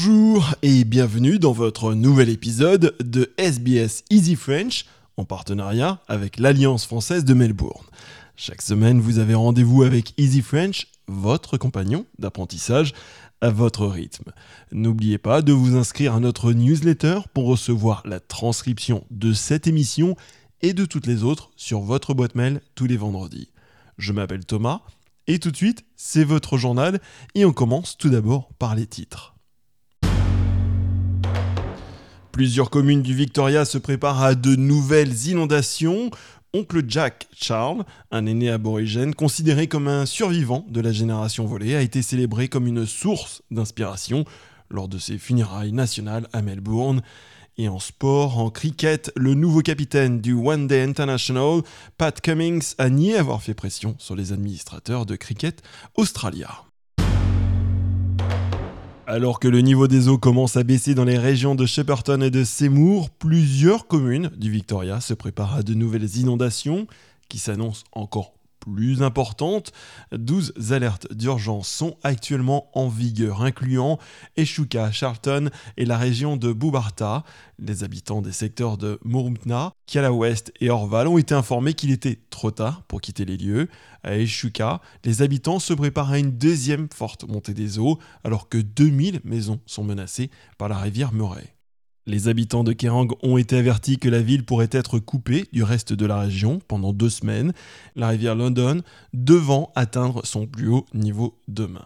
Bonjour et bienvenue dans votre nouvel épisode de SBS Easy French en partenariat avec l'Alliance française de Melbourne. Chaque semaine, vous avez rendez-vous avec Easy French, votre compagnon d'apprentissage à votre rythme. N'oubliez pas de vous inscrire à notre newsletter pour recevoir la transcription de cette émission et de toutes les autres sur votre boîte mail tous les vendredis. Je m'appelle Thomas et tout de suite, c'est votre journal et on commence tout d'abord par les titres. Plusieurs communes du Victoria se préparent à de nouvelles inondations. Oncle Jack Charles, un aîné aborigène considéré comme un survivant de la génération volée, a été célébré comme une source d'inspiration lors de ses funérailles nationales à Melbourne. Et en sport, en cricket, le nouveau capitaine du One Day International, Pat Cummings, a nié avoir fait pression sur les administrateurs de cricket australiens. Alors que le niveau des eaux commence à baisser dans les régions de Shepperton et de Seymour, plusieurs communes du Victoria se préparent à de nouvelles inondations qui s'annoncent encore plus importantes. 12 alertes d'urgence sont actuellement en vigueur, incluant Eshuka, Charlton et la région de Bubarta. Les habitants des secteurs de Murumtna, Kiala West et Orval ont été informés qu'il était trop tard pour quitter les lieux. À Eshuka, les habitants se préparent à une deuxième forte montée des eaux, alors que 2000 maisons sont menacées par la rivière Murray. Les habitants de Kerang ont été avertis que la ville pourrait être coupée du reste de la région pendant deux semaines, la rivière London devant atteindre son plus haut niveau demain.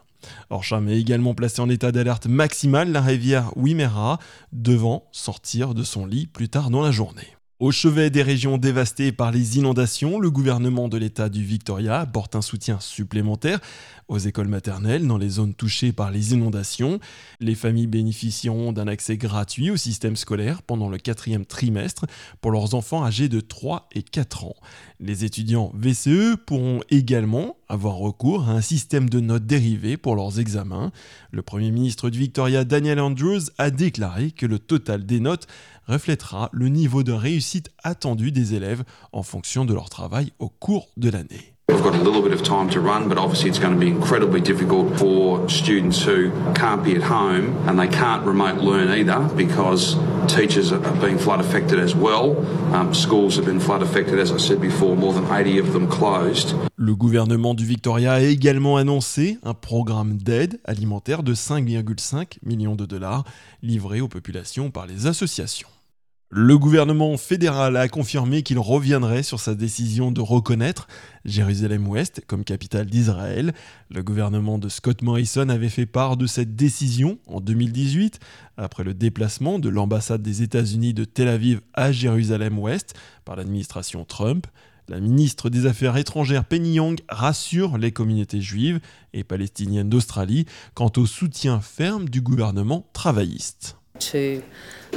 Orcham est également placé en état d'alerte maximale, la rivière Wimmera devant sortir de son lit plus tard dans la journée. Au chevet des régions dévastées par les inondations, le gouvernement de l'État du Victoria apporte un soutien supplémentaire aux écoles maternelles dans les zones touchées par les inondations. Les familles bénéficieront d'un accès gratuit au système scolaire pendant le quatrième trimestre pour leurs enfants âgés de 3 et 4 ans. Les étudiants VCE pourront également avoir recours à un système de notes dérivées pour leurs examens. Le Premier ministre du Victoria, Daniel Andrews, a déclaré que le total des notes reflètera le niveau de réussite attendu des élèves en fonction de leur travail au cours de l'année. We've got a little bit of time to run, but obviously it's going to be incredibly difficult for students who can't be at home and they can't remote learn either because teachers are being flood affected as well. Um, schools have been flood affected, as I said before, more than 80 of them closed. Le gouvernement du Victoria a également annoncé un programme d'aide alimentaire de 5,5 millions de dollars livré aux populations par les associations. Le gouvernement fédéral a confirmé qu'il reviendrait sur sa décision de reconnaître Jérusalem-Ouest comme capitale d'Israël. Le gouvernement de Scott Morrison avait fait part de cette décision en 2018, après le déplacement de l'ambassade des États-Unis de Tel Aviv à Jérusalem-Ouest par l'administration Trump. La ministre des Affaires étrangères Penny Young rassure les communautés juives et palestiniennes d'Australie quant au soutien ferme du gouvernement travailliste. To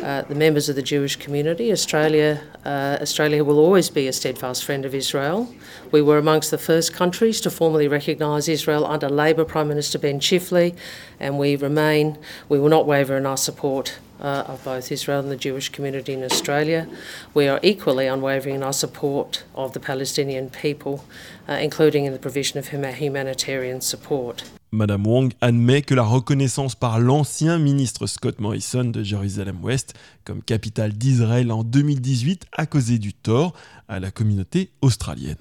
uh, the members of the Jewish community. Australia, uh, Australia will always be a steadfast friend of Israel. We were amongst the first countries to formally recognise Israel under Labor Prime Minister Ben Chifley, and we remain, we will not waver in our support uh, of both Israel and the Jewish community in Australia. We are equally unwavering in our support of the Palestinian people, uh, including in the provision of humanitarian support. Madame Wong admet que la reconnaissance par l'ancien ministre Scott Morrison de Jérusalem-Ouest comme capitale d'Israël en 2018 a causé du tort à la communauté australienne.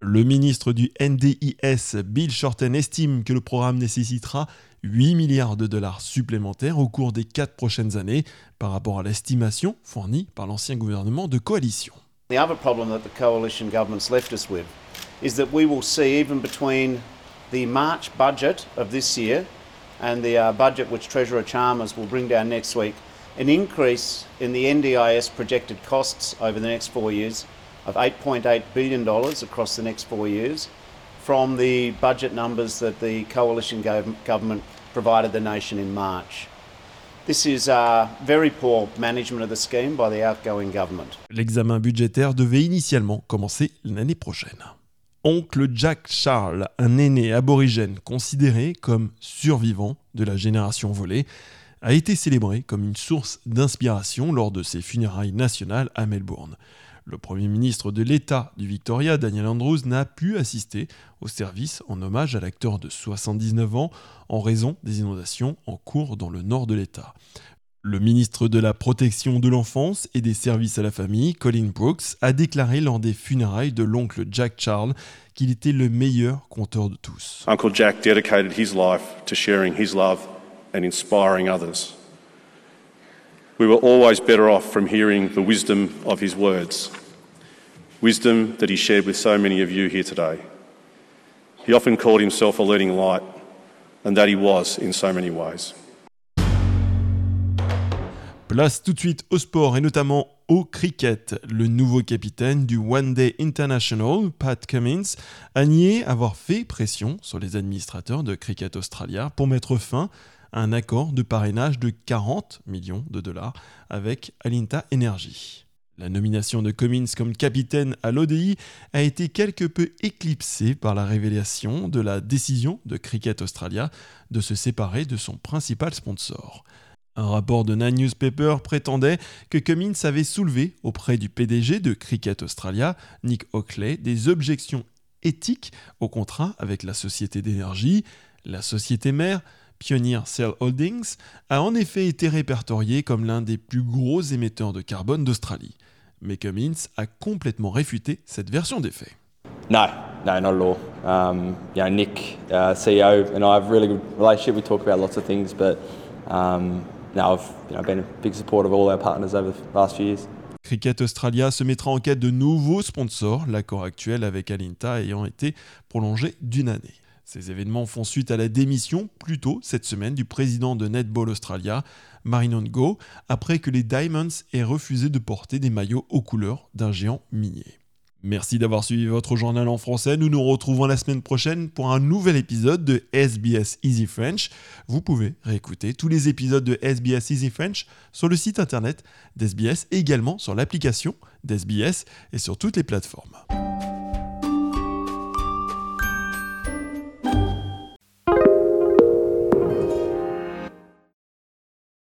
Le ministre du NDIS, Bill Shorten, estime que le programme nécessitera 8 milliards de dollars supplémentaires au cours des 4 prochaines années par rapport à l'estimation fournie par l'ancien gouvernement de coalition. The other problem that the coalition government's left us with is that we will see even between the March budget of this year and the uh, budget which Treasurer Chalmers will bring down next week, an increase in the NDIS projected costs over the next four years of $8.8 billion across the next four years from the budget numbers that the coalition government provided the nation in March. This is uh, very poor management of the scheme by the outgoing government. L'examen budgétaire devait initialement commencer l'année prochaine. Oncle Jack Charles, un aîné aborigène considéré comme survivant de la génération volée, a été célébré comme une source d'inspiration lors de ses funérailles nationales à Melbourne. Le Premier ministre de l'État du Victoria, Daniel Andrews, n'a pu assister au service en hommage à l'acteur de 79 ans en raison des inondations en cours dans le nord de l'État. Le ministre de la Protection de l'Enfance et des Services à la Famille, Colin Brooks, a déclaré lors des funérailles de l'oncle Jack Charles qu'il était le meilleur conteur de tous. Uncle Jack dedicated his life to sharing his love and inspiring others. We were always better off from hearing the wisdom of his words, wisdom that he shared with so many of you here today. He often called himself a leading light, and that he was in so many ways. Place tout de suite au sport et notamment au cricket. Le nouveau capitaine du One Day International, Pat Cummins, a nié avoir fait pression sur les administrateurs de Cricket Australia pour mettre fin à un accord de parrainage de 40 millions de dollars avec Alinta Energy. La nomination de Cummins comme capitaine à l'ODI a été quelque peu éclipsée par la révélation de la décision de Cricket Australia de se séparer de son principal sponsor. Un rapport de Nine Newspaper prétendait que Cummins avait soulevé auprès du PDG de Cricket Australia, Nick Oakley, des objections éthiques au contrat avec la société d'énergie. La société mère, Pioneer Cell Holdings, a en effet été répertoriée comme l'un des plus gros émetteurs de carbone d'Australie. Mais Cummins a complètement réfuté cette version des faits. No, no, not at all. Um, Nick, uh, CEO, and I have a really good relationship. We talk about lots of things, but um, no, I've been a big support of all our partners over the last few years. Cricket Australia se mettra en quête de nouveaux sponsors, l'accord actuel avec Alinta ayant été prolongé d'une année. Ces événements font suite à la démission plus tôt cette semaine du président de Netball Australia, Marinon Go, après que les Diamonds aient refusé de porter des maillots aux couleurs d'un géant minier. Merci d'avoir suivi votre journal en français. Nous nous retrouvons la semaine prochaine pour un nouvel épisode de SBS Easy French. Vous pouvez réécouter tous les épisodes de SBS Easy French sur le site internet d'SBS et également sur l'application d'SBS et sur toutes les plateformes.